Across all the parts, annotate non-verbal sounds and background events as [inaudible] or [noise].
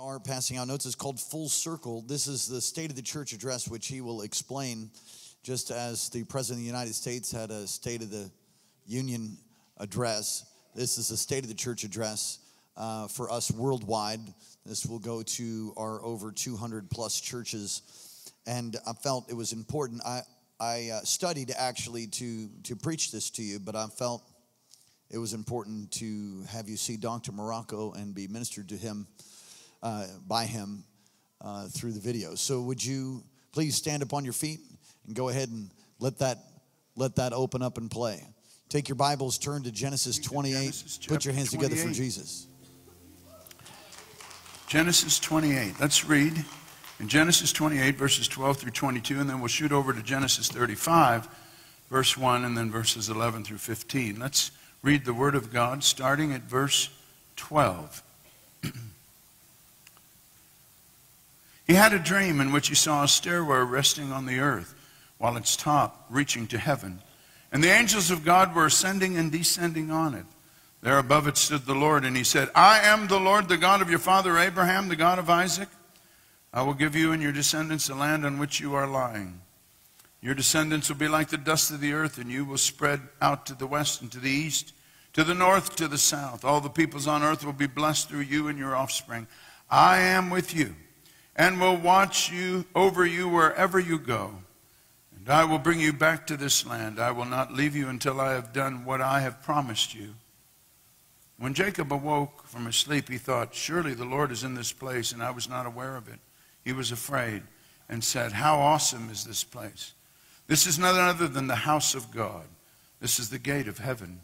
Are passing out notes. It's called Full Circle. This is the State of the Church address, which he will explain, just as the President of the United States had a State of the Union address. This is the State of the Church address uh, for us worldwide. This will go to our over 200 plus churches. And I felt it was important. I, I uh, studied actually to, to preach this to you, but I felt it was important to have you see Dr. Marocco and be ministered to him uh, by him uh, through the video. So would you please stand up on your feet and go ahead and let that let that open up and play. Take your Bibles, turn to Genesis 28. Genesis Put your hands together for Jesus. Genesis 28. Let's read in Genesis 28, verses 12 through 22, and then we'll shoot over to Genesis 35, verse 1, and then verses 11 through 15. Let's read the Word of God, starting at verse 12. [clears throat] he had a dream in which he saw a stairway resting on the earth, while its top reaching to heaven. And the angels of God were ascending and descending on it. There above it stood the Lord, and he said, I am the Lord, the God of your father Abraham, the God of Isaac. I will give you and your descendants the land on which you are lying. Your descendants will be like the dust of the earth, and you will spread out to the west and to the east, to the north, to the south. All the peoples on earth will be blessed through you and your offspring. I am with you, and will watch you over you wherever you go. And I will bring you back to this land. I will not leave you until I have done what I have promised you. When Jacob awoke from his sleep, he thought, Surely the Lord is in this place, and I was not aware of it. He was afraid and said, How awesome is this place! This is none other than the house of God. This is the gate of heaven.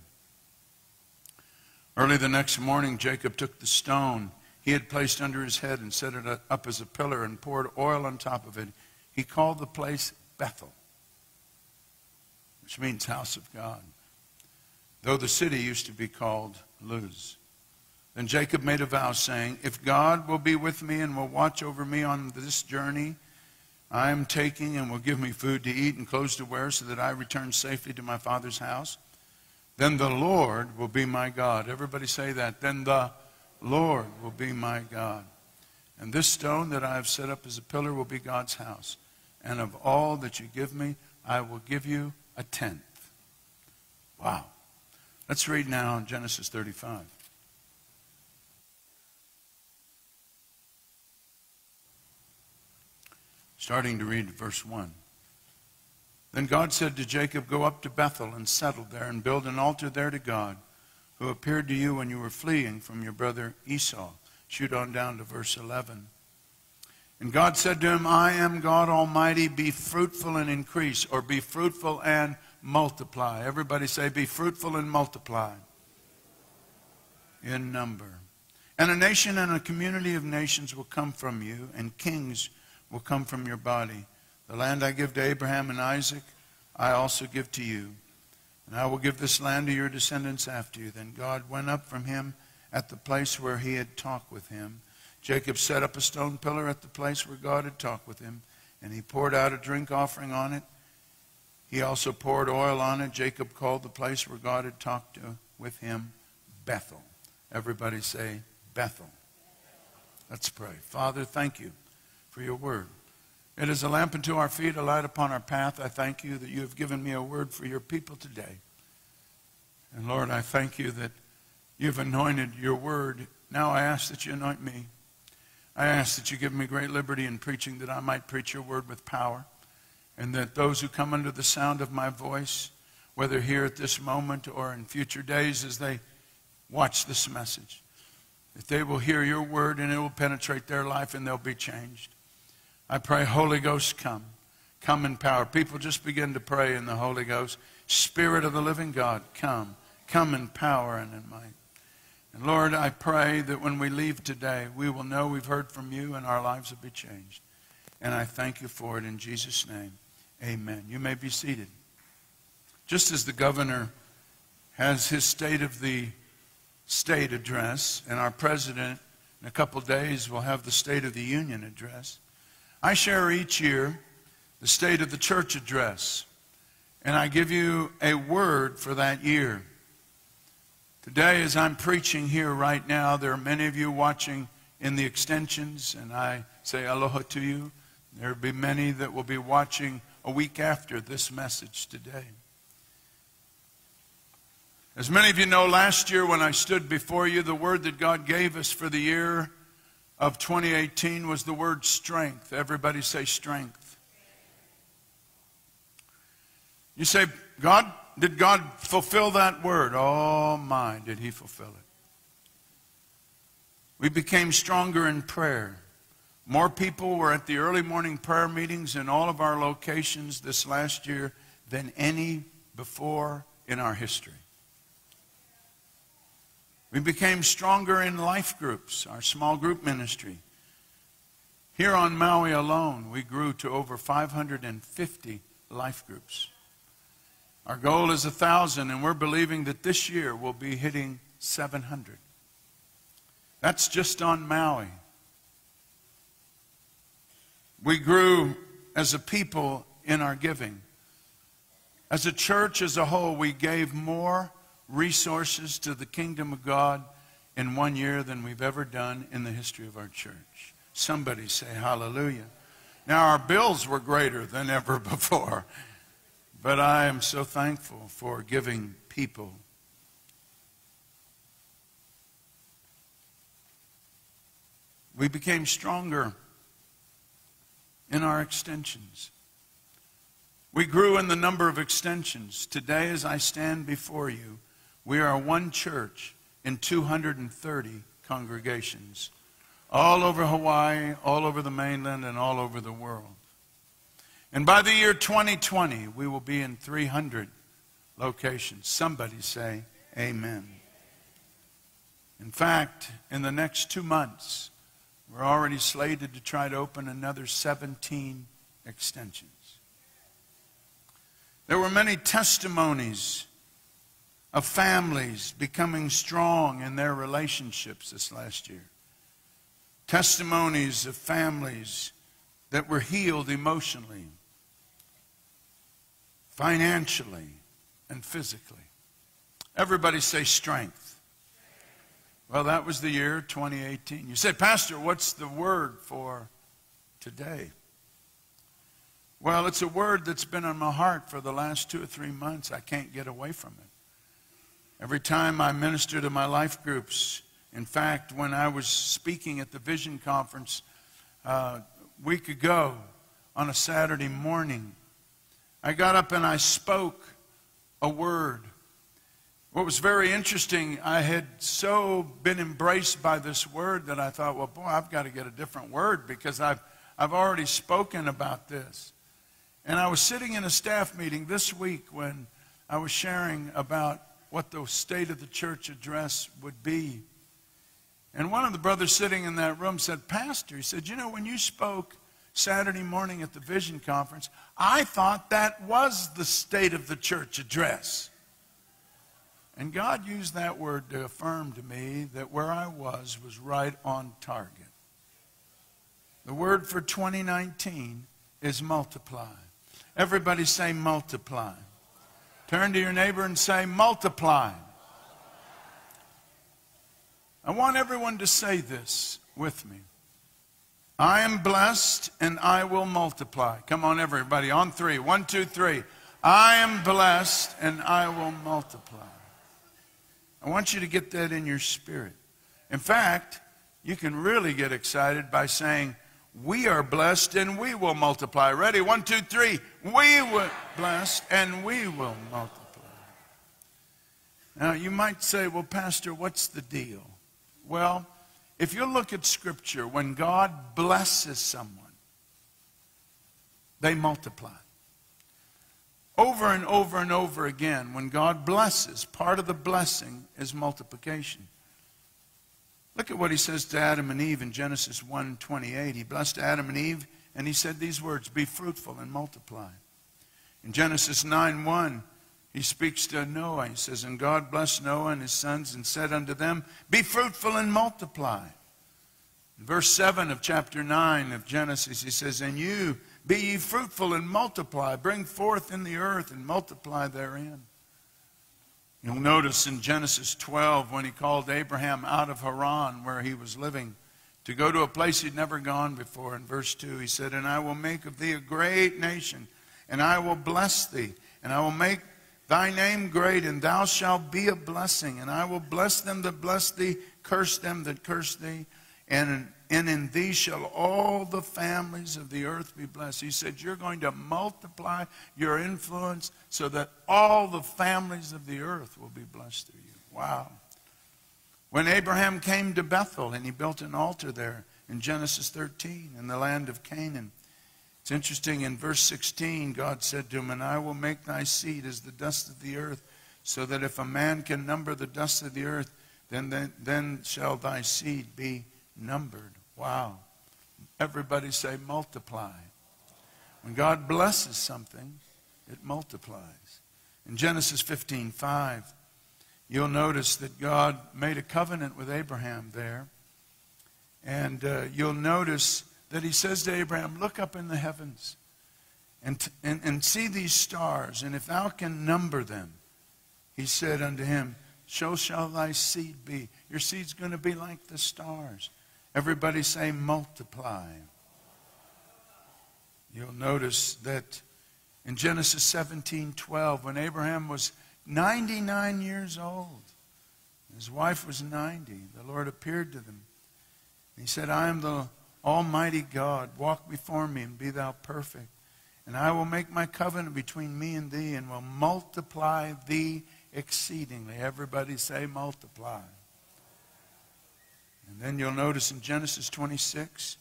Early the next morning, Jacob took the stone he had placed under his head and set it up as a pillar and poured oil on top of it. He called the place Bethel, which means house of God, though the city used to be called Luz. Then Jacob made a vow, saying, If God will be with me and will watch over me on this journey I am taking and will give me food to eat and clothes to wear so that I return safely to my father's house, then the Lord will be my God. Everybody say that. Then the Lord will be my God. And this stone that I have set up as a pillar will be God's house. And of all that you give me, I will give you a tenth. Wow. Let's read now in Genesis 35. Starting to read verse 1. Then God said to Jacob, Go up to Bethel and settle there and build an altar there to God, who appeared to you when you were fleeing from your brother Esau. Shoot on down to verse 11. And God said to him, I am God Almighty. Be fruitful and increase, or be fruitful and multiply. Everybody say, Be fruitful and multiply in number. And a nation and a community of nations will come from you, and kings will come from your body. The land I give to Abraham and Isaac, I also give to you. And I will give this land to your descendants after you. Then God went up from him at the place where he had talked with him. Jacob set up a stone pillar at the place where God had talked with him, and he poured out a drink offering on it. He also poured oil on it. Jacob called the place where God had talked to, with him Bethel. Everybody say Bethel. Let's pray. Father, thank you for your word. It is a lamp unto our feet, a light upon our path. I thank you that you have given me a word for your people today. And Lord, I thank you that you've anointed your word. Now I ask that you anoint me. I ask that you give me great liberty in preaching, that I might preach your word with power, and that those who come under the sound of my voice, whether here at this moment or in future days as they watch this message, that they will hear your word and it will penetrate their life and they'll be changed. I pray, Holy Ghost, come. Come in power. People just begin to pray in the Holy Ghost. Spirit of the living God, come. Come in power and in might. And Lord, I pray that when we leave today, we will know we've heard from you and our lives will be changed. And I thank you for it in Jesus' name. Amen. You may be seated. Just as the governor has his state of the state address, and our president in a couple days will have the State of the Union address. I share each year the State of the Church address, and I give you a word for that year. Today, as I'm preaching here right now, there are many of you watching in the extensions, and I say aloha to you. There will be many that will be watching a week after this message today. As many of you know, last year when I stood before you, the word that God gave us for the year of 2018 was the word strength. Everybody say strength. You say, God, did God fulfill that word? Oh my, did he fulfill it? We became stronger in prayer. More people were at the early morning prayer meetings in all of our locations this last year than any before in our history. We became stronger in life groups, our small group ministry. Here on Maui alone, we grew to over 550 life groups. Our goal is 1,000, and we're believing that this year we'll be hitting 700. That's just on Maui. We grew as a people in our giving. As a church as a whole, we gave more resources to the kingdom of God in one year than we've ever done in the history of our church. Somebody say hallelujah. Now, our bills were greater than ever [laughs] before, but I am so thankful for giving people. We became stronger in our extensions. We grew in the number of extensions. Today, as I stand before you, we are one church in 230 congregations, all over Hawaii, all over the mainland, and all over the world. And by the year 2020, we will be in 300 locations. Somebody say, Amen. In fact, in the next two months, we're already slated to try to open another 17 extensions. There were many testimonies of families becoming strong in their relationships this last year. Testimonies of families that were healed emotionally, financially, and physically. Everybody say strength. Well, that was the year 2018. You say, Pastor, what's the word for today? Well, it's a word that's been on my heart for the last two or three months. I can't get away from it. Every time I minister to my life groups, in fact, when I was speaking at the Vision Conference uh, a week ago on a Saturday morning, I got up and I spoke a word. What was very interesting, I had so been embraced by this word that I thought, well, boy, I've got to get a different word because I've, I've already spoken about this. And I was sitting in a staff meeting this week when I was sharing about what the state of the church address would be. And one of the brothers sitting in that room said, Pastor, he said, You know, when you spoke Saturday morning at the Vision Conference, I thought that was the state of the church address. And God used that word to affirm to me that where I was was right on target. The word for 2019 is multiply. Everybody say multiply. Turn to your neighbor and say, multiply. I want everyone to say this with me. I am blessed and I will multiply. Come on, everybody, on three. One, two, three. I am blessed and I will multiply. I want you to get that in your spirit. In fact, you can really get excited by saying, We are blessed and we will multiply. Ready? One, two, three. We were blessed and we will multiply. Now, you might say, well, Pastor, what's the deal? Well, if you look at Scripture, when God blesses someone, they multiply. Over and over and over again, when God blesses, part of the blessing is multiplication. Look at what he says to Adam and Eve in Genesis 1:28. He blessed Adam and Eve and he said these words, "Be fruitful and multiply." In Genesis 9:1, he speaks to Noah. He says, And God blessed Noah and his sons and said unto them, Be fruitful and multiply. In verse 7 of chapter 9 of Genesis, he says, And you be ye fruitful and multiply, bring forth in the earth and multiply therein. You'll notice in Genesis 12 when he called Abraham out of Haran where he was living to go to a place he'd never gone before. In verse 2, he said, And I will make of thee a great nation, and I will bless thee, and I will make thy name great, and thou shalt be a blessing. And I will bless them that bless thee, curse them that curse thee, and, and in thee shall all the families of the earth be blessed. He said, You're going to multiply your influence so that all the families of the earth will be blessed through you. Wow. When Abraham came to Bethel and he built an altar there in Genesis 13 in the land of Canaan, it's interesting in verse 16, God said to him, And I will make thy seed as the dust of the earth, so that if a man can number the dust of the earth, then, then, then shall thy seed be numbered. Wow. Everybody say multiply. When God blesses something, it multiplies. In Genesis 15 5, you'll notice that God made a covenant with Abraham there. And uh, you'll notice that he says to Abraham, Look up in the heavens and, and, and see these stars, and if thou can number them, he said unto him, So shall thy seed be. Your seed's going to be like the stars. Everybody say, multiply. You'll notice that in Genesis 17 12, when Abraham was 99 years old, his wife was 90, the Lord appeared to them. He said, I am the Almighty God, walk before me and be thou perfect. And I will make my covenant between me and thee and will multiply thee exceedingly. Everybody say multiply. And then you'll notice in Genesis 26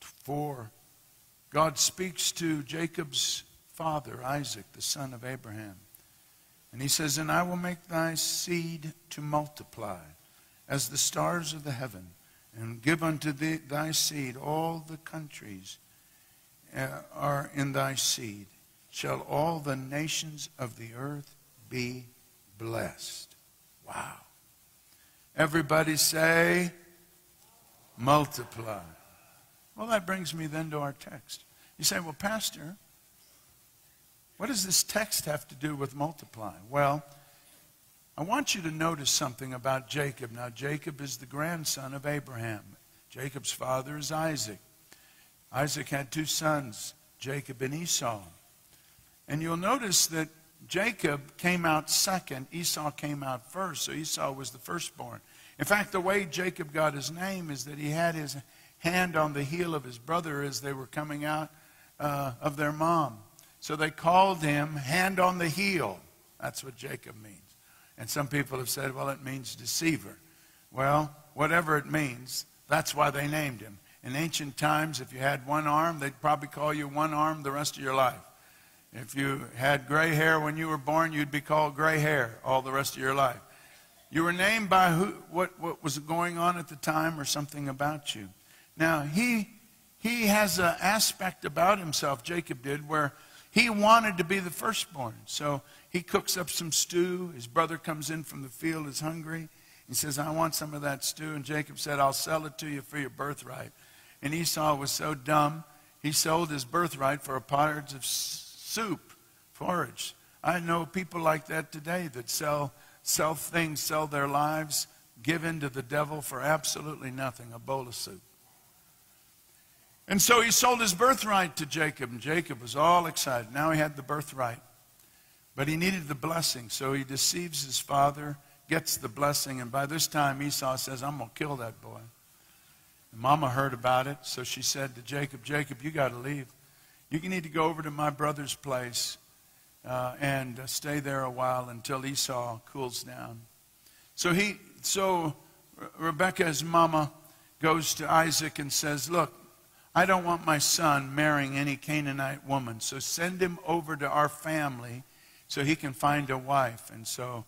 4, God speaks to Jacob's father, Isaac, the son of Abraham. And he says, And I will make thy seed to multiply as the stars of the heaven and give unto thee, thy seed all the countries uh, are in thy seed. Shall all the nations of the earth be blessed? Wow. Everybody say, multiply. Well, that brings me then to our text. You say, well, Pastor, what does this text have to do with multiply? Well, I want you to notice something about Jacob. Now, Jacob is the grandson of Abraham. Jacob's father is Isaac. Isaac had two sons, Jacob and Esau. And you'll notice that Jacob came out second, Esau came out first, so Esau was the firstborn. In fact, the way Jacob got his name is that he had his hand on the heel of his brother as they were coming out uh, of their mom. So they called him hand on the heel. That's what Jacob means. And some people have said, well, it means deceiver. Well, whatever it means, that's why they named him. In ancient times, if you had one arm, they'd probably call you one arm the rest of your life. If you had gray hair when you were born, you'd be called gray hair all the rest of your life. You were named by who, what, what was going on at the time or something about you. Now, he, he has an aspect about himself, Jacob did, where he wanted to be the firstborn. So he cooks up some stew. His brother comes in from the field, is hungry. He says, I want some of that stew. And Jacob said, I'll sell it to you for your birthright. And Esau was so dumb, he sold his birthright for a pot of soup, forage. I know people like that today that sell, sell things, sell their lives, give in to the devil for absolutely nothing, a bowl of soup. And so he sold his birthright to Jacob, and Jacob was all excited. Now he had the birthright. But he needed the blessing, so he deceives his father, gets the blessing, and by this time Esau says, I'm going to kill that boy. And Mama heard about it, so she said to Jacob, Jacob, you got to leave. You can need to go over to my brother's place uh, and uh, stay there a while until Esau cools down. So he, so Rebecca's mama goes to Isaac and says, Look, I don't want my son marrying any Canaanite woman, so send him over to our family so he can find a wife. And so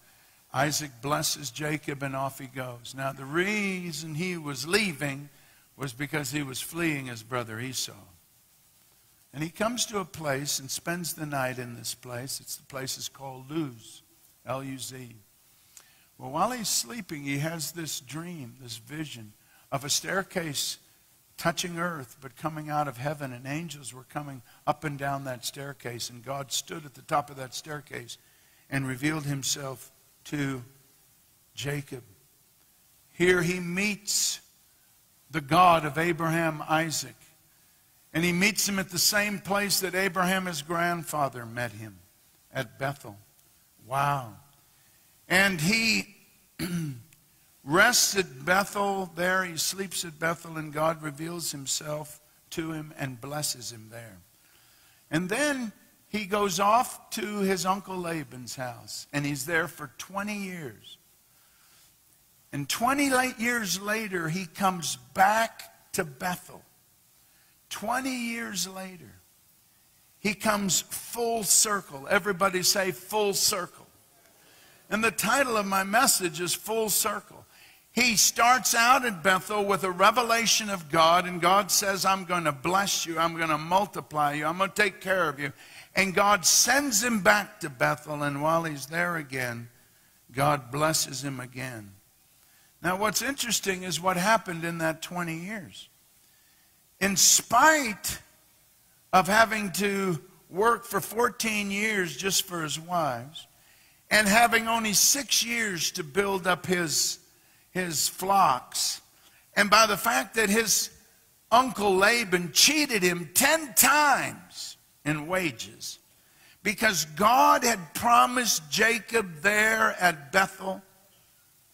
Isaac blesses Jacob and off he goes. Now, the reason he was leaving was because he was fleeing his brother Esau. And he comes to a place and spends the night in this place. It's the place is called Luz, L U Z. Well, while he's sleeping, he has this dream, this vision of a staircase touching earth, but coming out of heaven, and angels were coming up and down that staircase. And God stood at the top of that staircase and revealed himself to Jacob. Here he meets the God of Abraham, Isaac. And he meets him at the same place that Abraham, his grandfather, met him at Bethel. Wow. And he [clears throat] rests at Bethel there. He sleeps at Bethel, and God reveals himself to him and blesses him there. And then he goes off to his uncle Laban's house, and he's there for 20 years. And 20 years later, he comes back to Bethel. 20 years later, he comes full circle. Everybody say full circle. And the title of my message is Full Circle. He starts out at Bethel with a revelation of God, and God says, I'm going to bless you, I'm going to multiply you, I'm going to take care of you. And God sends him back to Bethel, and while he's there again, God blesses him again. Now, what's interesting is what happened in that 20 years. In spite of having to work for 14 years just for his wives, and having only six years to build up his, his flocks, and by the fact that his uncle Laban cheated him 10 times in wages, because God had promised Jacob there at Bethel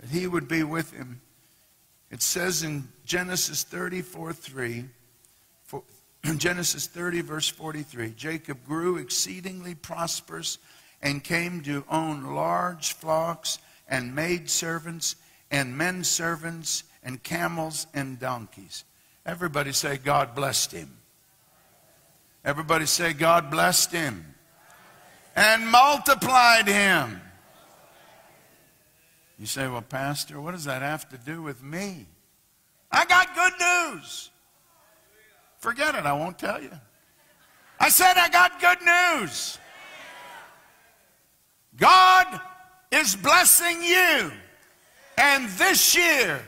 that he would be with him. It says in Genesis 34 3, [clears throat] Genesis 30, verse 43 Jacob grew exceedingly prosperous and came to own large flocks and maid servants and men servants and camels and donkeys. Everybody say, God blessed him. Everybody say, God blessed him and multiplied him. You say, Well, Pastor, what does that have to do with me? I got good news. Forget it, I won't tell you. I said, I got good news. God is blessing you. And this year,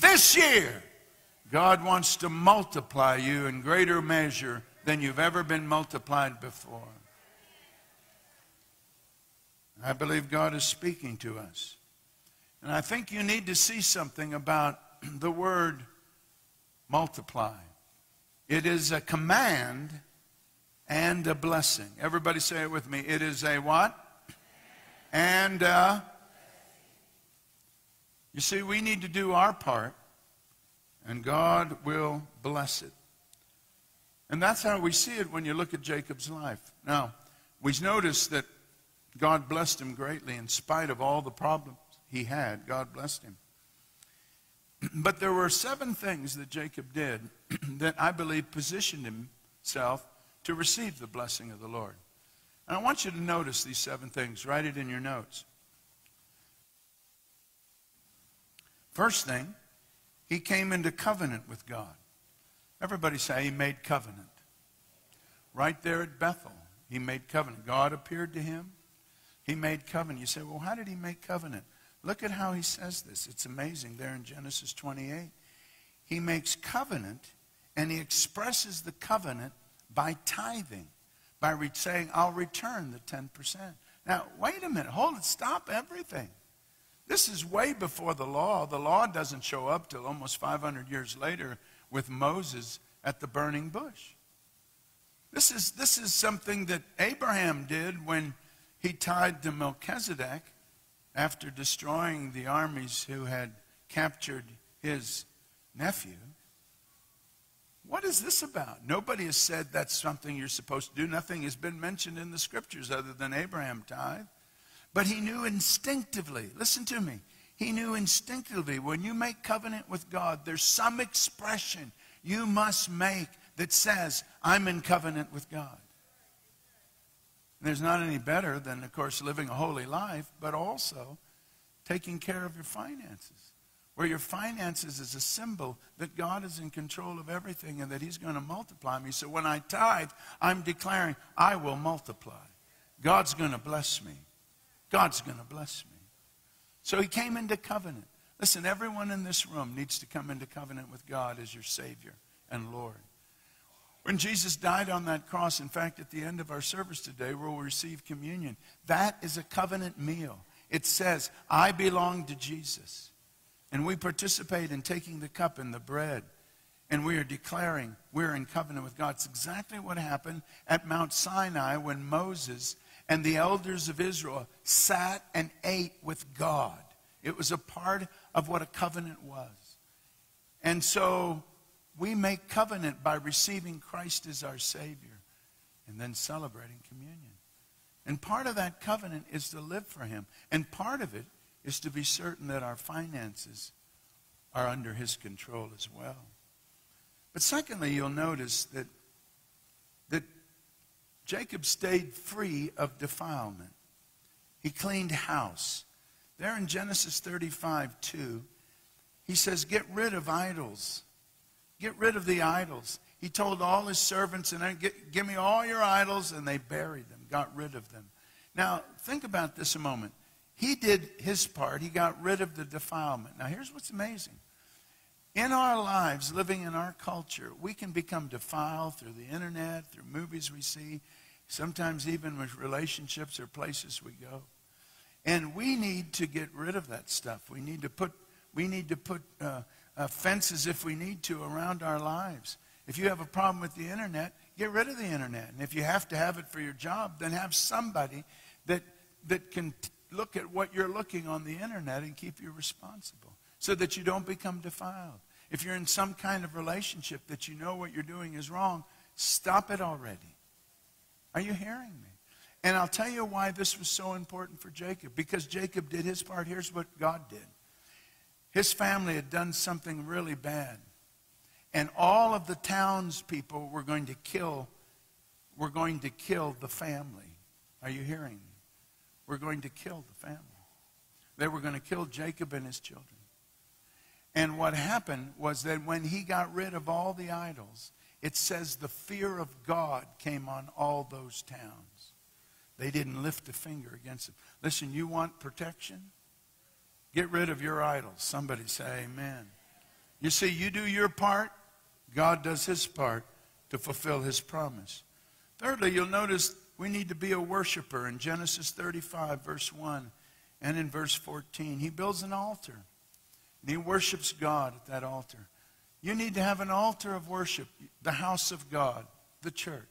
this year, God wants to multiply you in greater measure than you've ever been multiplied before. I believe God is speaking to us. And I think you need to see something about [clears throat] the word multiply. It is a command and a blessing. Everybody say it with me. It is a what? And you see, we need to do our part, and God will bless it. And that's how we see it when you look at Jacob's life. Now, we notice that God blessed him greatly in spite of all the problems he had. God blessed him. But there were seven things that Jacob did [clears throat] that I believe positioned himself to receive the blessing of the Lord. And I want you to notice these seven things. Write it in your notes. First thing, he came into covenant with God. Everybody say he made covenant. Right there at Bethel, he made covenant. God appeared to him. He made covenant. You say, well, how did he make covenant? Look at how he says this. It's amazing there in Genesis 28. He makes covenant and he expresses the covenant by tithing by re- saying, I'll return the 10%. Now, wait a minute. Hold it. Stop everything. This is way before the law. The law doesn't show up till almost 500 years later with Moses at the burning bush. This is, this is something that Abraham did when he tied to Melchizedek after destroying the armies who had captured his nephew. What is this about? Nobody has said that's something you're supposed to do. Nothing has been mentioned in the scriptures other than Abraham tithe. But he knew instinctively, listen to me, he knew instinctively when you make covenant with God, there's some expression you must make that says, I'm in covenant with God. There's not any better than, of course, living a holy life, but also taking care of your finances where your finances is a symbol that God is in control of everything and that He's going to multiply me. So when I tithe, I'm declaring, I will multiply. God's going to bless me. God's going to bless me. So He came into covenant. Listen, everyone in this room needs to come into covenant with God as your Savior and Lord. When Jesus died on that cross, in fact, at the end of our service today, we'll receive communion. That is a covenant meal. It says, I belong to Jesus. and we participate in taking the cup and the bread, and we are declaring we're in covenant with God. It's exactly what happened at Mount Sinai when Moses and the elders of Israel sat and ate with God. It was a part of what a covenant was. And so we make covenant by receiving Christ as our Savior and then celebrating communion. And part of that covenant is to live for Him. And part of it is to be certain that our finances are under His control as well. But secondly, you'll notice that, that Jacob stayed free of defilement. He cleaned house. There in Genesis 35 2, he says, Get rid of idols. Get rid of the idols. He told all his servants, and give me all your idols, and they buried them, got rid of them. Now, think about this a moment. He did his part. He got rid of the defilement. Now, here's what's amazing. In our lives, living in our culture, we can become defiled through the internet, through movies we see, sometimes even with relationships or places we go. And we need to get rid of that stuff. We need to put, we need to put uh, uh, fences, if we need to, around our lives. If you have a problem with the internet, get rid of the internet. And if you have to have it for your job, then have somebody that, that can t- look at what you're looking on the internet and keep you responsible so that you don't become defiled. If you're in some kind of relationship that you know what you're doing is wrong, stop it already. Are you hearing me? And I'll tell you why this was so important for Jacob. Because Jacob did his part. Here's what God did his family had done something really bad. And all of the townspeople were going to kill, were going to kill the family. Are you hearing me? We're going to kill the family. They were going to kill Jacob and his children. And what happened was that when he got rid of all the idols, it says the fear of God came on all those towns. They didn't lift a finger against him. Listen, you want protection? Get rid of your idols. Somebody say amen. You see, you do your part, God does his part to fulfill his promise. Thirdly, you'll notice we need to be a worshiper in Genesis 35, verse 1, and in verse 14. He builds an altar, and he worships God at that altar. You need to have an altar of worship, the house of God, the church.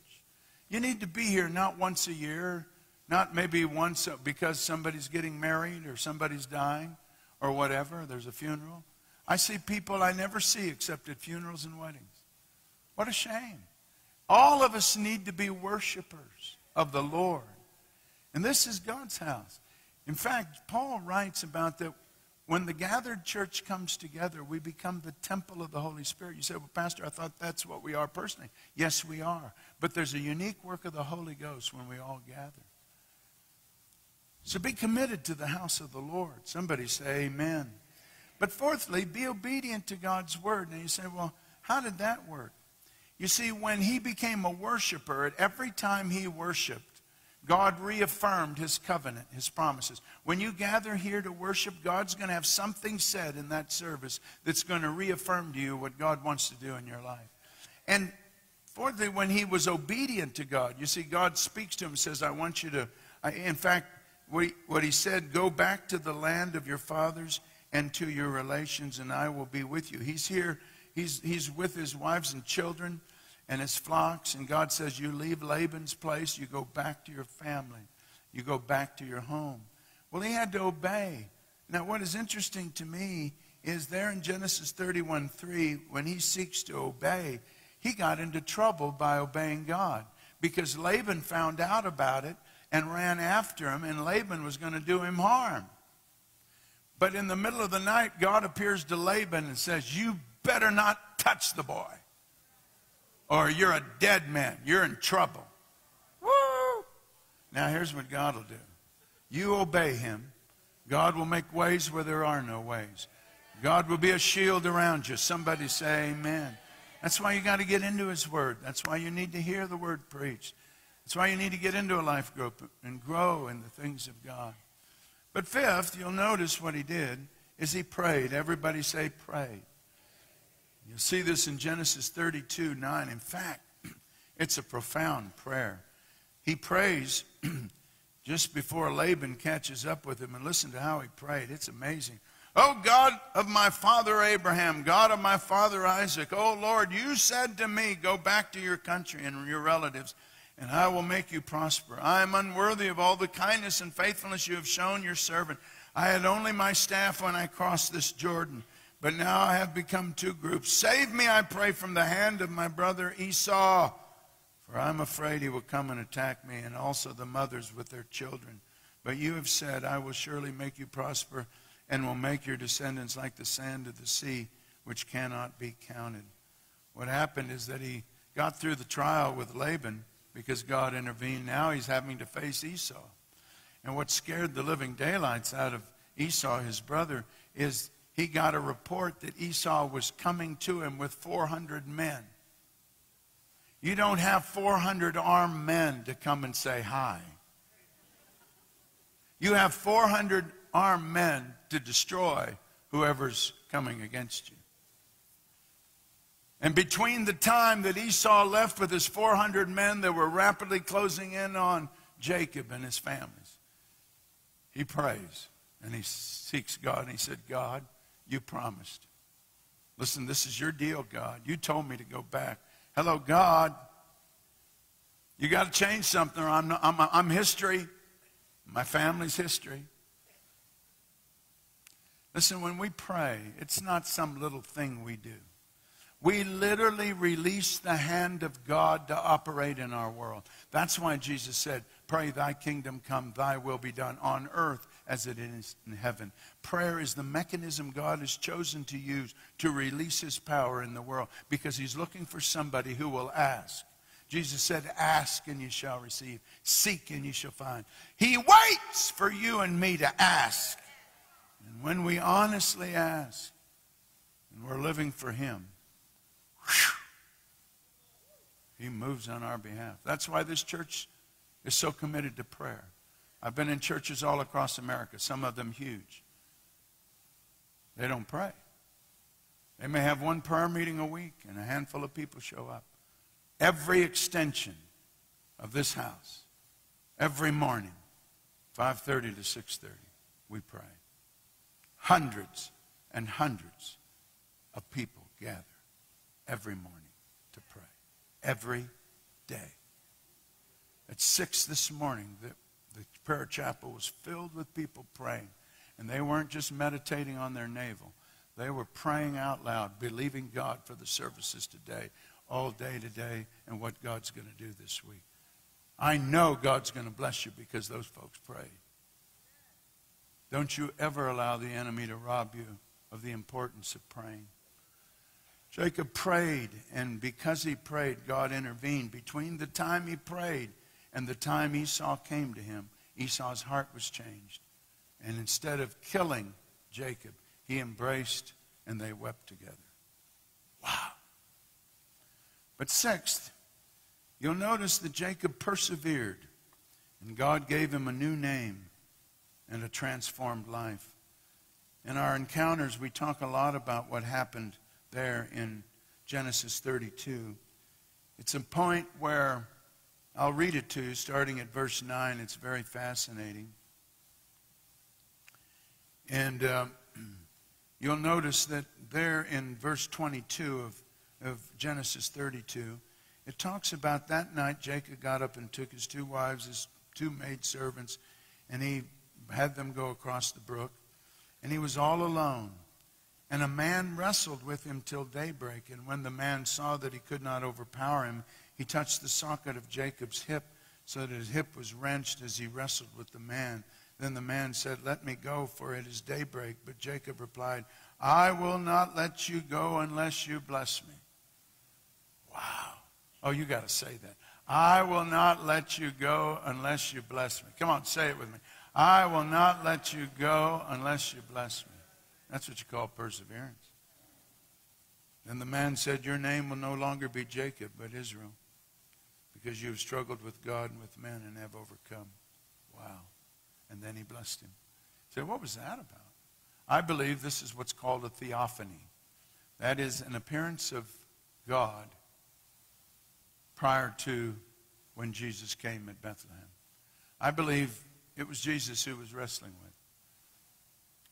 You need to be here not once a year, not maybe once because somebody's getting married or somebody's dying or whatever, there's a funeral. I see people I never see except at funerals and weddings. What a shame. All of us need to be worshipers of the Lord. And this is God's house. In fact, Paul writes about that when the gathered church comes together, we become the temple of the Holy Spirit. You say, Well, Pastor, I thought that's what we are personally. Yes, we are. But there's a unique work of the Holy Ghost when we all gather. So be committed to the house of the Lord. Somebody say, Amen. But fourthly, be obedient to God's word. And you say, Well, how did that work? You see, when he became a worshiper, at every time he worshiped, God reaffirmed his covenant, his promises. When you gather here to worship, God's going to have something said in that service that's going to reaffirm to you what God wants to do in your life. And fourthly, when he was obedient to God, you see, God speaks to him and says, I want you to, in fact, what he, what he said, go back to the land of your fathers and to your relations, and I will be with you. He's here He's, he's with his wives and children and his flocks. And God says, You leave Laban's place, you go back to your family, you go back to your home. Well, he had to obey. Now, what is interesting to me is there in Genesis 31 3, when he seeks to obey, he got into trouble by obeying God because Laban found out about it and ran after him, and Laban was going to do him harm. But in the middle of the night, God appears to Laban and says, You better not touch the boy, or you're a dead man. You're in trouble. Woo! Now, here's what God will do you obey him, God will make ways where there are no ways. God will be a shield around you. Somebody say amen. That's why you got to get into his word. That's why you need to hear the word preached. That's why you need to get into a life group and grow in the things of God. But fifth, you'll notice what he did is he prayed. Everybody say prayed. You'll see this in Genesis 32 9. In fact, [clears throat] it's a profound prayer. He prays [clears throat] just before Laban catches up with him, and listen to how he prayed. It's amazing. Oh God of my father Abraham, God of my father Isaac, oh Lord, you said to me, Go back to your country and your relatives, and I will make you prosper. I am unworthy of all the kindness and faithfulness you have shown your servant. I had only my staff when I crossed this Jordan, but now I have become two groups. Save me, I pray, from the hand of my brother Esau, for I'm afraid he will come and attack me, and also the mothers with their children. But you have said, I will surely make you prosper and will make your descendants like the sand of the sea, which cannot be counted. What happened is that he got through the trial with Laban because God intervened. Now he's having to face Esau. And what scared the living daylights out of Esau, his brother, is he got a report that Esau was coming to him with 400 men. You don't have 400 armed men to come and say hi. You have 400 armed men to destroy whoever's coming against you. And between the time that Esau left with his 400 men that were rapidly closing in on Jacob and his families, he prays and he seeks God. And he said, God, you promised. Listen, this is your deal, God. You told me to go back. Hello, God. You got to change something, or I'm, I'm, I'm history. My family's history. Listen, when we pray, it's not some little thing we do. We literally release the hand of God to operate in our world. That's why Jesus said, Pray, thy kingdom come, thy will be done on earth as it is in heaven. Prayer is the mechanism God has chosen to use to release his power in the world because he's looking for somebody who will ask. Jesus said, Ask and you shall receive, seek and you shall find. He waits for you and me to ask. And when we honestly ask and we're living for Him, He moves on our behalf. That's why this church is so committed to prayer. I've been in churches all across America, some of them huge. They don't pray. They may have one prayer meeting a week and a handful of people show up. Every extension of this house, every morning, 5:30 to 6:30, we pray hundreds and hundreds of people gather every morning to pray. Every day. At 6 this morning, the, the prayer chapel was filled with people praying. And they weren't just meditating on their navel, they were praying out loud, believing God for the services today, all day today, and what God's going to do this week. I know God's going to bless you because those folks prayed. Don't you ever allow the enemy to rob you of the importance of praying. Jacob prayed, and because he prayed, God intervened. Between the time he prayed and the time Esau came to him, Esau's heart was changed. And instead of killing Jacob, he embraced and they wept together. Wow. But sixth, you'll notice that Jacob persevered, and God gave him a new name and a transformed life. In our encounters, we talk a lot about what happened there in Genesis 32. It's a point where I'll read it to you starting at verse 9. It's very fascinating. And uh, [clears throat] you'll notice that there in verse 22 of, of Genesis 32, it talks about that night Jacob got up and took his two wives, his two maidservants, and he had them go across the brook, and he was all alone. And a man wrestled with him till daybreak. And when the man saw that he could not overpower him, he touched the socket of Jacob's hip, so that his hip was wrenched as he wrestled with the man. Then the man said, Let me go, for it is daybreak. But Jacob replied, I will not let you go unless you bless me. Wow. Oh, you got to say that. I will not let you go unless you bless me. Come on, say it with me. I will not let you go unless you bless me. That's what you call perseverance. Then the man said, Your name will no longer be Jacob, but Israel, because you have struggled with God and with men and have overcome. Wow. And then he blessed him. Say, so what was that about? I believe this is what's called a theophany. That is an appearance of God prior to when Jesus came at Bethlehem. I believe it was Jesus who was wrestling with.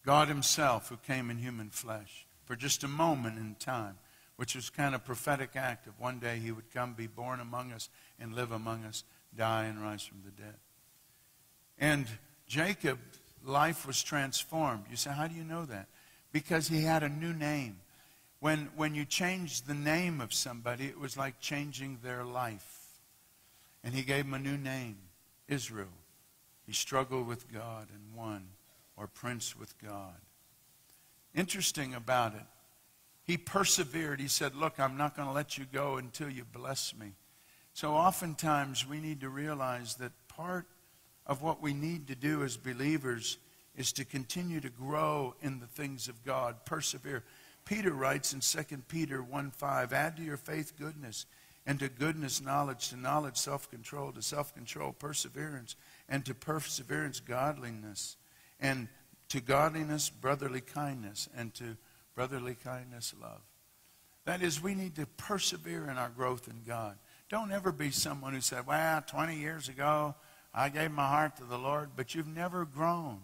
God Himself who came in human flesh for just a moment in time, which was kind of prophetic act of one day He would come, be born among us, and live among us, die, and rise from the dead. And Jacob, life was transformed. You say, how do you know that? Because he had a new name. When, when you change the name of somebody, it was like changing their life. And he gave him a new name, Israel. He struggled with God and won, or prince with God. Interesting about it, he persevered. He said, Look, I'm not going to let you go until you bless me. So oftentimes we need to realize that part of what we need to do as believers is to continue to grow in the things of God, persevere. Peter writes in 2 Peter 1 5, add to your faith goodness, and to goodness knowledge, to knowledge self control, to self control perseverance, and to perseverance godliness, and to godliness brotherly kindness, and to brotherly kindness love. That is, we need to persevere in our growth in God. Don't ever be someone who said, well, 20 years ago, I gave my heart to the Lord, but you've never grown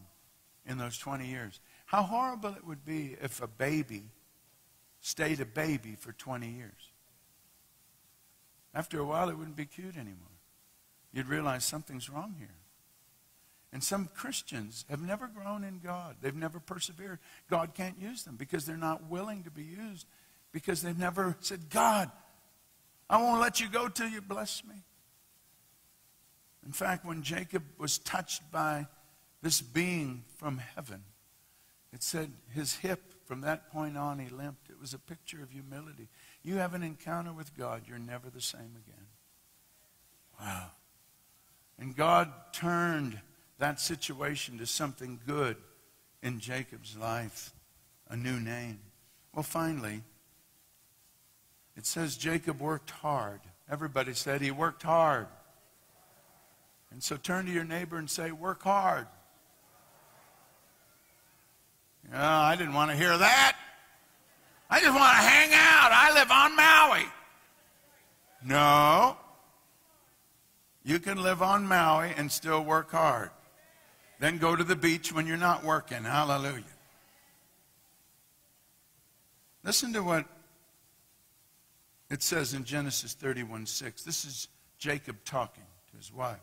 in those 20 years. How horrible it would be if a baby stayed a baby for 20 years. After a while, it wouldn't be cute anymore. You'd realize something's wrong here. And some Christians have never grown in God. They've never persevered. God can't use them because they're not willing to be used because they've never said, God, I won't let you go till you bless me. In fact, when Jacob was touched by this being from heaven, it said his hip, from that point on, he limped. It was a picture of humility. You have an encounter with God, you're never the same again. Wow. And God turned that situation to something good in Jacob's life, a new name. Well, finally, it says Jacob worked hard. Everybody said he worked hard. And so turn to your neighbor and say, Work hard. Oh, I didn't want to hear that. I just want to hang out. I live on Maui. No. You can live on Maui and still work hard. Then go to the beach when you're not working. Hallelujah. Listen to what it says in Genesis 31 6. This is Jacob talking to his wife.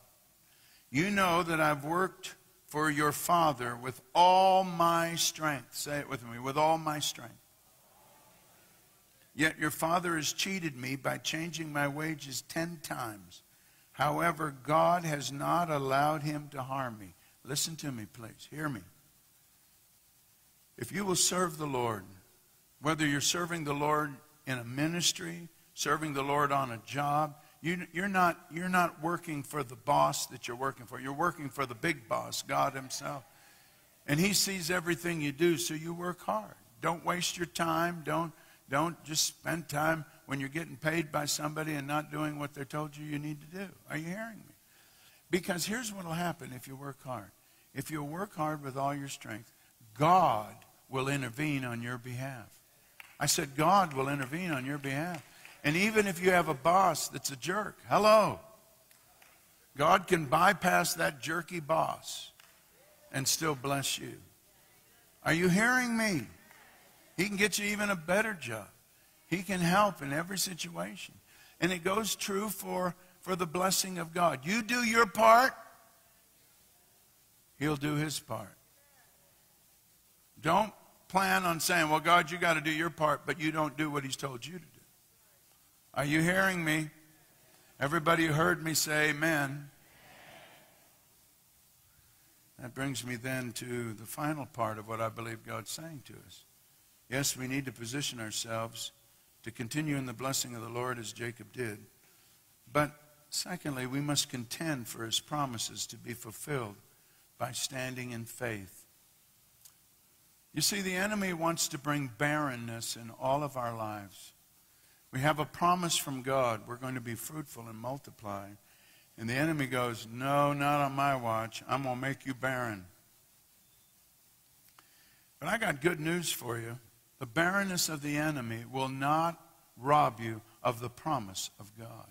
You know that I've worked for your father with all my strength. Say it with me with all my strength. Yet your father has cheated me by changing my wages ten times. However, God has not allowed him to harm me. Listen to me, please. Hear me. If you will serve the Lord, whether you're serving the Lord in a ministry, serving the Lord on a job, you, you're, not, you're not working for the boss that you're working for. You're working for the big boss, God Himself. And He sees everything you do, so you work hard. Don't waste your time. Don't, don't just spend time when you're getting paid by somebody and not doing what they told you you need to do. Are you hearing me? Because here's what will happen if you work hard. If you work hard with all your strength, God will intervene on your behalf. I said, God will intervene on your behalf. And even if you have a boss that's a jerk, hello. God can bypass that jerky boss and still bless you. Are you hearing me? He can get you even a better job. He can help in every situation. And it goes true for, for the blessing of God. You do your part, He'll do His part. Don't plan on saying, well, God, you got to do your part, but you don't do what He's told you to do. Are you hearing me? Everybody heard me say amen. That brings me then to the final part of what I believe God's saying to us. Yes, we need to position ourselves to continue in the blessing of the Lord as Jacob did. But secondly, we must contend for his promises to be fulfilled by standing in faith. You see, the enemy wants to bring barrenness in all of our lives. We have a promise from God. We're going to be fruitful and multiply. And the enemy goes, No, not on my watch. I'm going to make you barren. But I got good news for you. The barrenness of the enemy will not rob you of the promise of God.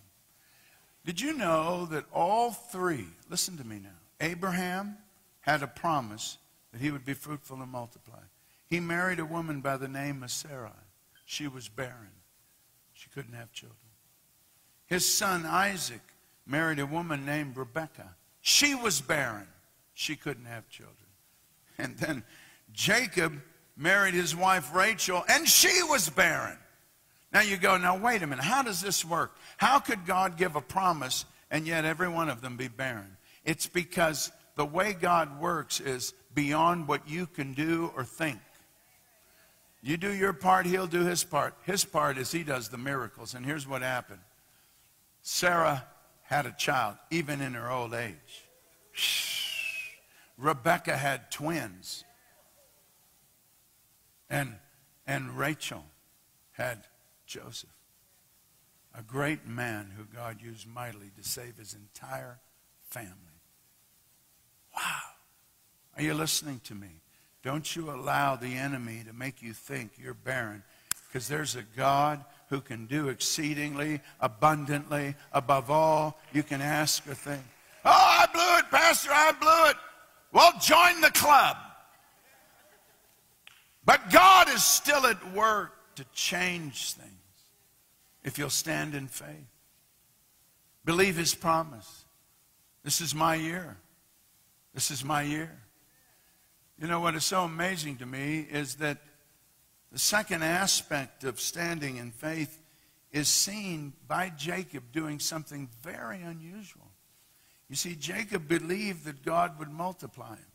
Did you know that all three, listen to me now, Abraham had a promise that he would be fruitful and multiply. He married a woman by the name of Sarai. She was barren. She couldn't have children. His son Isaac married a woman named Rebekah. She was barren. She couldn't have children. And then Jacob married his wife Rachel, and she was barren. Now you go, now wait a minute, how does this work? How could God give a promise and yet every one of them be barren? It's because the way God works is beyond what you can do or think. You do your part, he'll do his part. His part is he does the miracles. And here's what happened Sarah had a child, even in her old age. Rebecca had twins. And, and Rachel had Joseph, a great man who God used mightily to save his entire family. Wow. Are you listening to me? Don't you allow the enemy to make you think you're barren because there's a God who can do exceedingly abundantly above all you can ask or think. Oh, I blew it, Pastor, I blew it. Well, join the club. But God is still at work to change things if you'll stand in faith. Believe his promise. This is my year. This is my year. You know what is so amazing to me is that the second aspect of standing in faith is seen by Jacob doing something very unusual. You see, Jacob believed that God would multiply him.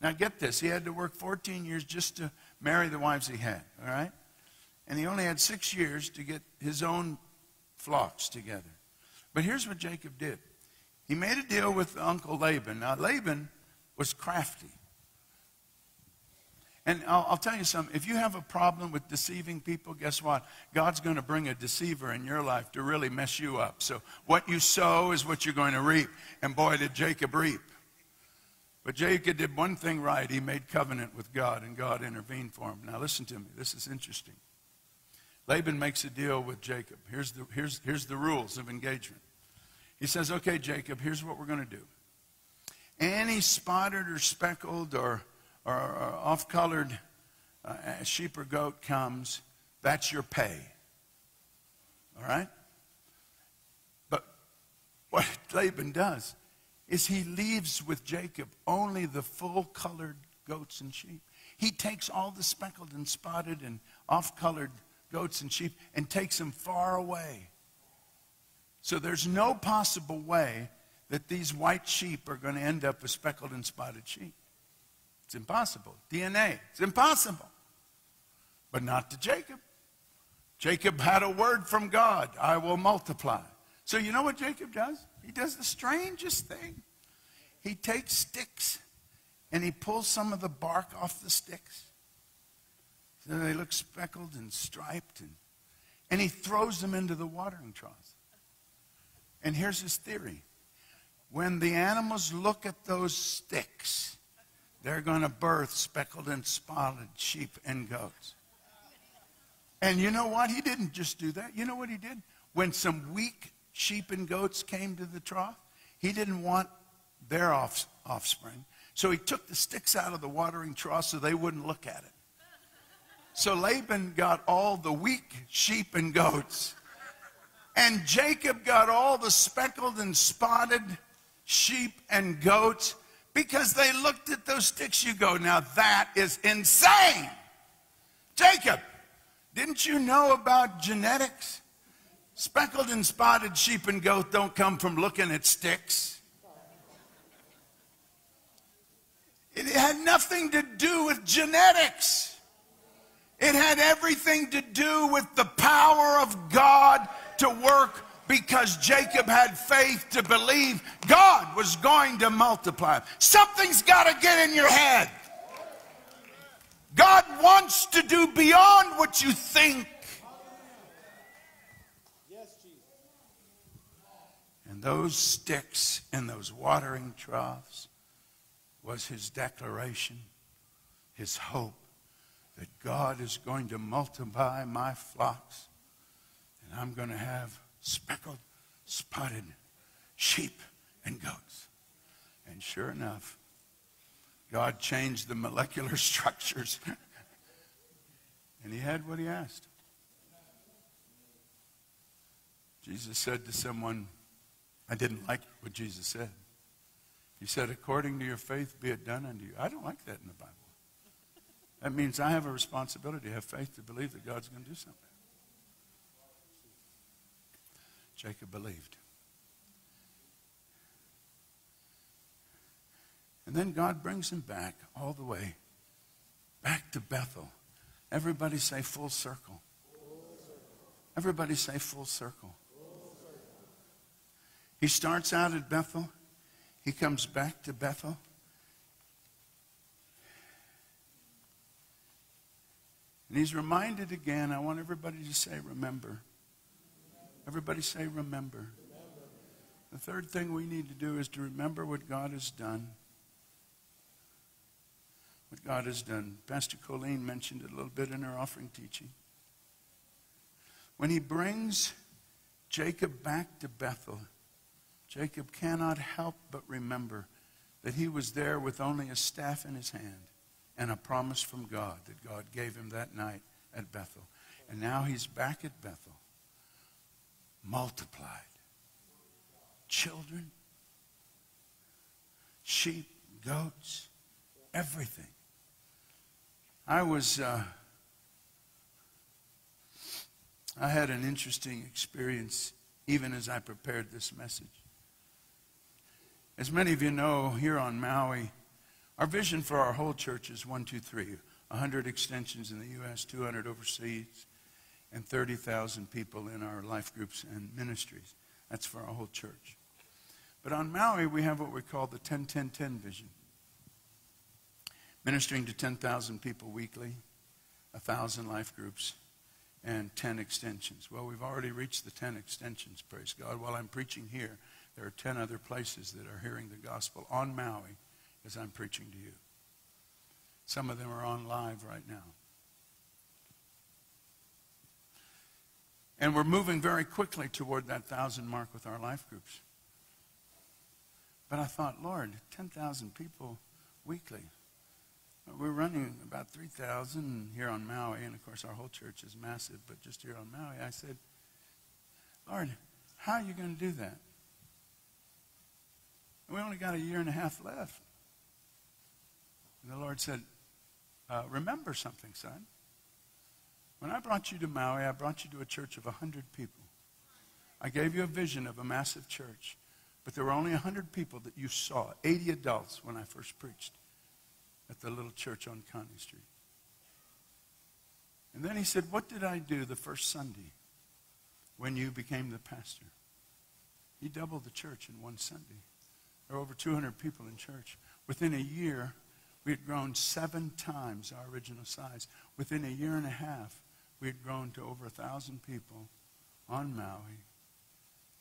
Now, get this. He had to work 14 years just to marry the wives he had, all right? and he only had six years to get his own flocks together. But here's what Jacob did he made a deal with Uncle Laban. Now, Laban was crafty. And I'll, I'll, tell you something. If you have a problem with deceiving people, guess what? God's going to bring a deceiver in your life to really mess you up. So, what you sow is what you're going to reap. And boy, did Jacob reap. But Jacob did one thing right. He made covenant with God, and God intervened for him. Now, listen to me. This is interesting. Laban makes a deal with Jacob. Here's the, here's, here's the rules of engagement. He says, Okay, Jacob, here's what we're going to do. Spotted or speckled or, or, or off colored uh, sheep or goat comes, that's your pay. All right? But what Laban does is he leaves with Jacob only the full colored goats and sheep. He takes all the speckled and spotted and off colored goats and sheep and takes them far away. So there's no possible way that these white sheep are going to end up with speckled and spotted sheep. It's impossible. DNA, it's impossible. But not to Jacob. Jacob had a word from God I will multiply. So you know what Jacob does? He does the strangest thing. He takes sticks and he pulls some of the bark off the sticks so they look speckled and striped. And, and he throws them into the watering troughs. And here's his theory when the animals look at those sticks, they're going to birth speckled and spotted sheep and goats. And you know what? He didn't just do that. You know what he did? When some weak sheep and goats came to the trough, he didn't want their off, offspring. So he took the sticks out of the watering trough so they wouldn't look at it. So Laban got all the weak sheep and goats. And Jacob got all the speckled and spotted sheep and goats because they looked at those sticks. You go, now that is insane. Jacob, didn't you know about genetics? Speckled and spotted sheep and goat don't come from looking at sticks. It had nothing to do with genetics. It had everything to do with the power of God to work because Jacob had faith to believe God was going to multiply. Something's got to get in your head. God wants to do beyond what you think. Yes, Jesus. And those sticks in those watering troughs was his declaration, his hope that God is going to multiply my flocks and I'm going to have speckled, spotted sheep and goats. And sure enough, God changed the molecular [laughs] structures. and he had what he asked. Jesus said to someone, I didn't like what Jesus said. He said, According to your faith, be it done unto you. I don't like that in the Bible. That means I have a responsibility to have faith to believe that God's going to do something. Jacob believed. And then God brings him back all the way, back to Bethel. Everybody say full circle. Everybody say full circle. He starts out at Bethel. He comes back to Bethel. And he's reminded again. I want everybody to say, remember. Everybody say, remember. The third thing we need to do is to remember what God has done. What God has done. Pastor Colleen mentioned it a little bit in her offering teaching. When he brings Jacob back to Bethel, Jacob cannot help but remember that he was there with only a staff in his hand and a promise from God that God gave him that night at Bethel. And now he's back at Bethel, multiplied. Children, sheep, goats, everything. I was, uh, I had an interesting experience even as I prepared this message. As many of you know, here on Maui, our vision for our whole church is one, two, three 100 extensions in the U.S., 200 overseas, and 30,000 people in our life groups and ministries. That's for our whole church. But on Maui, we have what we call the 10 10 10 vision ministering to 10,000 people weekly, 1,000 life groups, and 10 extensions. Well, we've already reached the 10 extensions, praise God. While I'm preaching here, there are 10 other places that are hearing the gospel on Maui as I'm preaching to you. Some of them are on live right now. And we're moving very quickly toward that thousand mark with our life groups. But I thought, Lord, 10,000 people weekly. We're running about 3,000 here on Maui, and of course, our whole church is massive, but just here on Maui, I said, Lord, how are you going to do that? We only got a year and a half left. And the Lord said, uh, Remember something, son. When I brought you to Maui, I brought you to a church of 100 people. I gave you a vision of a massive church, but there were only 100 people that you saw, 80 adults when I first preached at the little church on Connie Street. And then he said, What did I do the first Sunday when you became the pastor? He doubled the church in one Sunday. There were over 200 people in church. Within a year, we had grown seven times our original size. Within a year and a half, we had grown to over 1,000 people on Maui,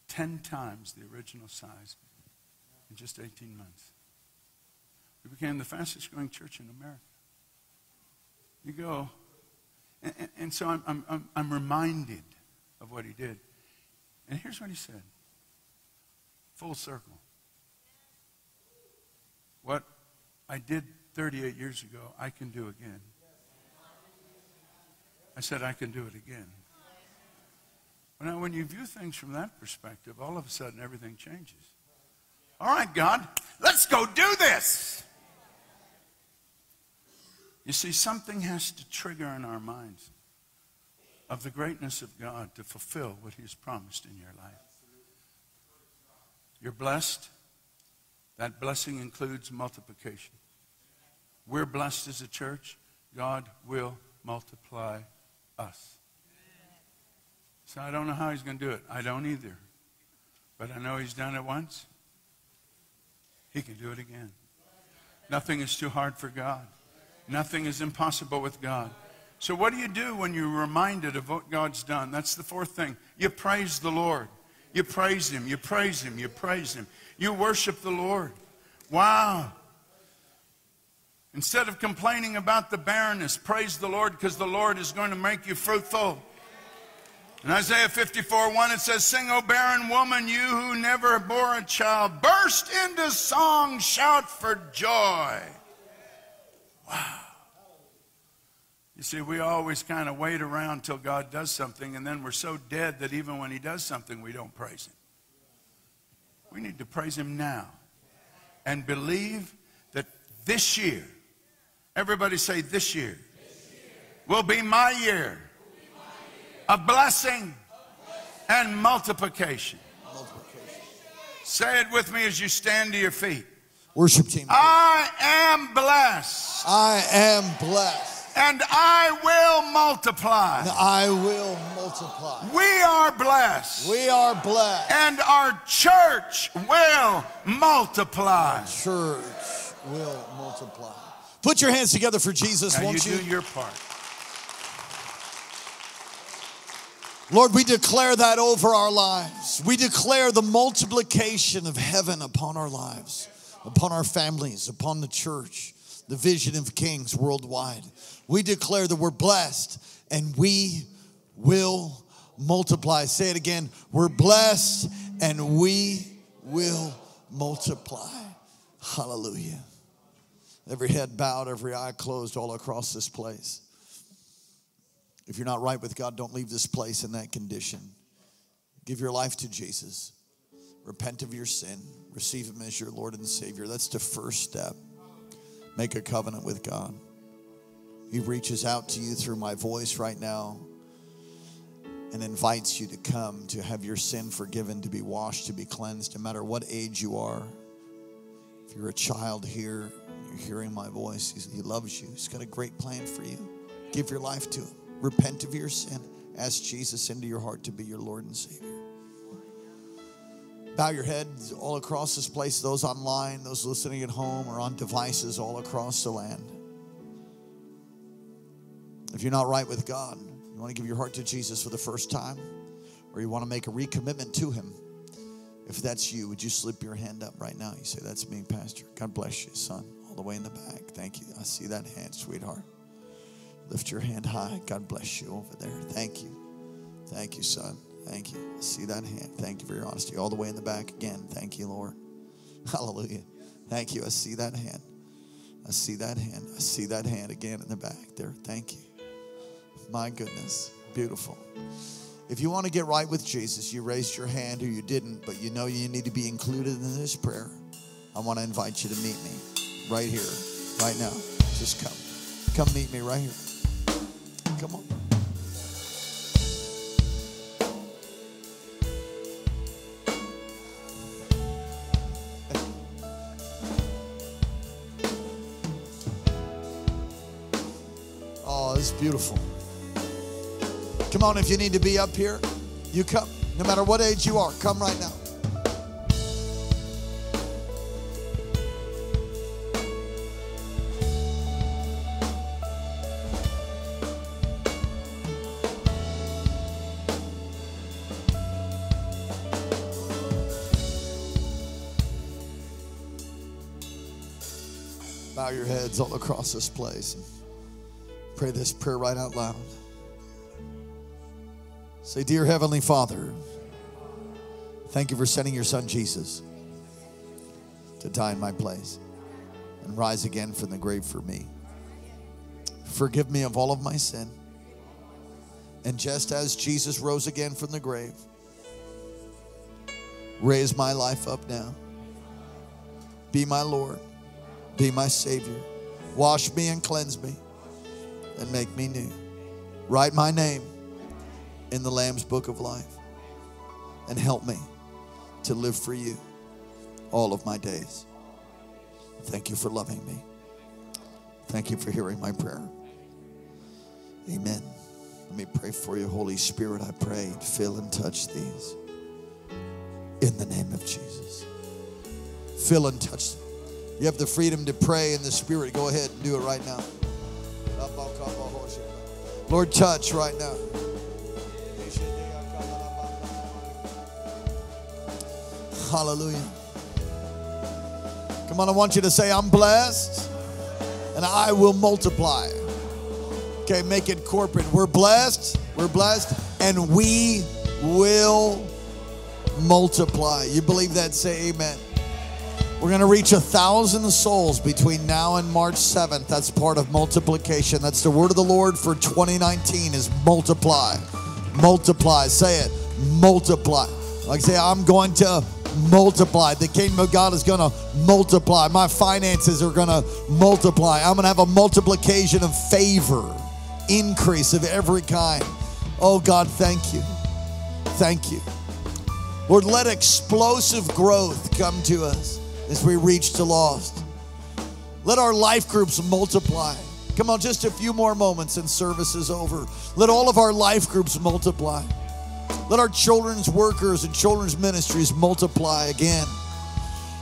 10 times the original size in just 18 months. We became the fastest growing church in America. You go, and, and, and so I'm, I'm, I'm reminded of what he did. And here's what he said full circle. What I did 38 years ago, I can do again. I said, I can do it again. Now, when you view things from that perspective, all of a sudden everything changes. All right, God, let's go do this. You see, something has to trigger in our minds of the greatness of God to fulfill what He has promised in your life. You're blessed. That blessing includes multiplication. We're blessed as a church. God will multiply us. So I don't know how he's going to do it. I don't either. But I know he's done it once. He can do it again. Nothing is too hard for God. Nothing is impossible with God. So, what do you do when you're reminded of what God's done? That's the fourth thing. You praise the Lord. You praise Him. You praise Him. You praise Him. You worship the Lord. Wow. Instead of complaining about the barrenness, praise the Lord because the Lord is going to make you fruitful. In Isaiah 54 1, it says, Sing, O barren woman, you who never bore a child, burst into song, shout for joy. Wow. You see, we always kind of wait around till God does something, and then we're so dead that even when He does something, we don't praise Him. We need to praise Him now and believe that this year, everybody say, this year, will be my year of blessing and multiplication. Say it with me as you stand to your feet. Worship team. I am blessed I am blessed. and I will multiply. And I will multiply. We are blessed We are blessed. and our church will multiply. Church will multiply. Put your hands together for Jesus, now won't you? do your part. Lord, we declare that over our lives. We declare the multiplication of heaven upon our lives, upon our families, upon the church, the vision of kings worldwide. We declare that we're blessed and we will multiply. Say it again. We're blessed and we will multiply. Hallelujah. Every head bowed, every eye closed all across this place. If you're not right with God, don't leave this place in that condition. Give your life to Jesus. Repent of your sin. Receive Him as your Lord and Savior. That's the first step. Make a covenant with God. He reaches out to you through my voice right now and invites you to come to have your sin forgiven, to be washed, to be cleansed, no matter what age you are. If you're a child here, you're hearing my voice, he's, He loves you. He's got a great plan for you. Give your life to Him. Repent of your sin. Ask Jesus into your heart to be your Lord and Savior. Bow your heads all across this place, those online, those listening at home, or on devices all across the land. If you're not right with God, you want to give your heart to Jesus for the first time, or you want to make a recommitment to Him, if that's you, would you slip your hand up right now? You say, That's me, Pastor. God bless you, son. The way in the back. Thank you. I see that hand, sweetheart. Lift your hand high. God bless you over there. Thank you. Thank you, son. Thank you. I see that hand. Thank you for your honesty. All the way in the back again. Thank you, Lord. [laughs] Hallelujah. Thank you. I see that hand. I see that hand. I see that hand again in the back there. Thank you. My goodness. Beautiful. If you want to get right with Jesus, you raised your hand or you didn't, but you know you need to be included in this prayer. I want to invite you to meet me right here, right now. Just come. Come meet me right here. Come on. [laughs] Oh, it's beautiful. Come on, if you need to be up here, you come. No matter what age you are, come right now. Heads all across this place. and Pray this prayer right out loud. Say, Dear Heavenly Father, thank you for sending your son Jesus to die in my place and rise again from the grave for me. Forgive me of all of my sin. And just as Jesus rose again from the grave, raise my life up now. Be my Lord, be my Savior. Wash me and cleanse me and make me new. Write my name in the Lamb's book of life and help me to live for you all of my days. Thank you for loving me. Thank you for hearing my prayer. Amen. Let me pray for you, Holy Spirit. I pray, fill and touch these in the name of Jesus. Fill and touch them. You have the freedom to pray in the Spirit. Go ahead and do it right now. Lord, touch right now. Hallelujah. Come on, I want you to say, I'm blessed and I will multiply. Okay, make it corporate. We're blessed, we're blessed, and we will multiply. You believe that? Say amen. We're going to reach a thousand souls between now and March 7th. That's part of multiplication. That's the word of the Lord for 2019 is multiply. Multiply. Say it. Multiply. Like I say, I'm going to multiply. The kingdom of God is going to multiply. My finances are going to multiply. I'm going to have a multiplication of favor, increase of every kind. Oh God, thank you. Thank you. Lord, let explosive growth come to us as we reach the lost. Let our life groups multiply. Come on, just a few more moments and service is over. Let all of our life groups multiply. Let our children's workers and children's ministries multiply again.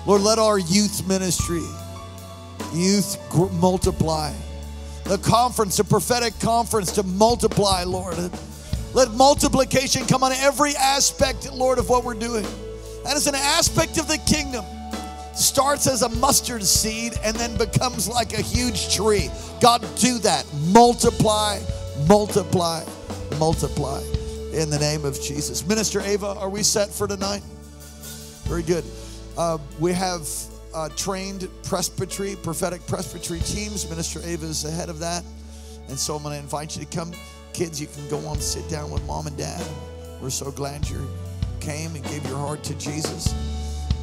Lord, let our youth ministry, youth multiply. The conference, the prophetic conference to multiply, Lord. Let multiplication come on every aspect, Lord, of what we're doing. That is an aspect of the kingdom. Starts as a mustard seed and then becomes like a huge tree. God, do that. Multiply, multiply, multiply in the name of Jesus. Minister Ava, are we set for tonight? Very good. Uh, we have uh, trained presbytery, prophetic presbytery teams. Minister Ava is the head of that. And so I'm going to invite you to come. Kids, you can go on, sit down with mom and dad. We're so glad you came and gave your heart to Jesus.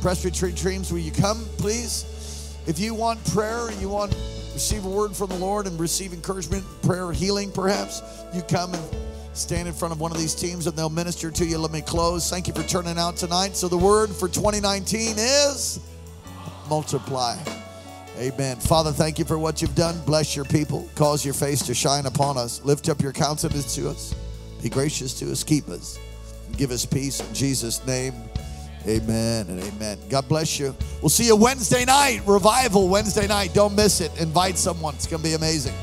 Presbytery teams, will you come, please? If you want prayer, you want receive a word from the Lord and receive encouragement, prayer, healing, perhaps, you come and stand in front of one of these teams and they'll minister to you. Let me close. Thank you for turning out tonight. So the word for 2019 is multiply. Amen. Father, thank you for what you've done. Bless your people. Cause your face to shine upon us. Lift up your countenance to us. Be gracious to us. Keep us. Give us peace in Jesus' name. Amen and amen. God bless you. We'll see you Wednesday night. Revival Wednesday night. Don't miss it. Invite someone. It's going to be amazing.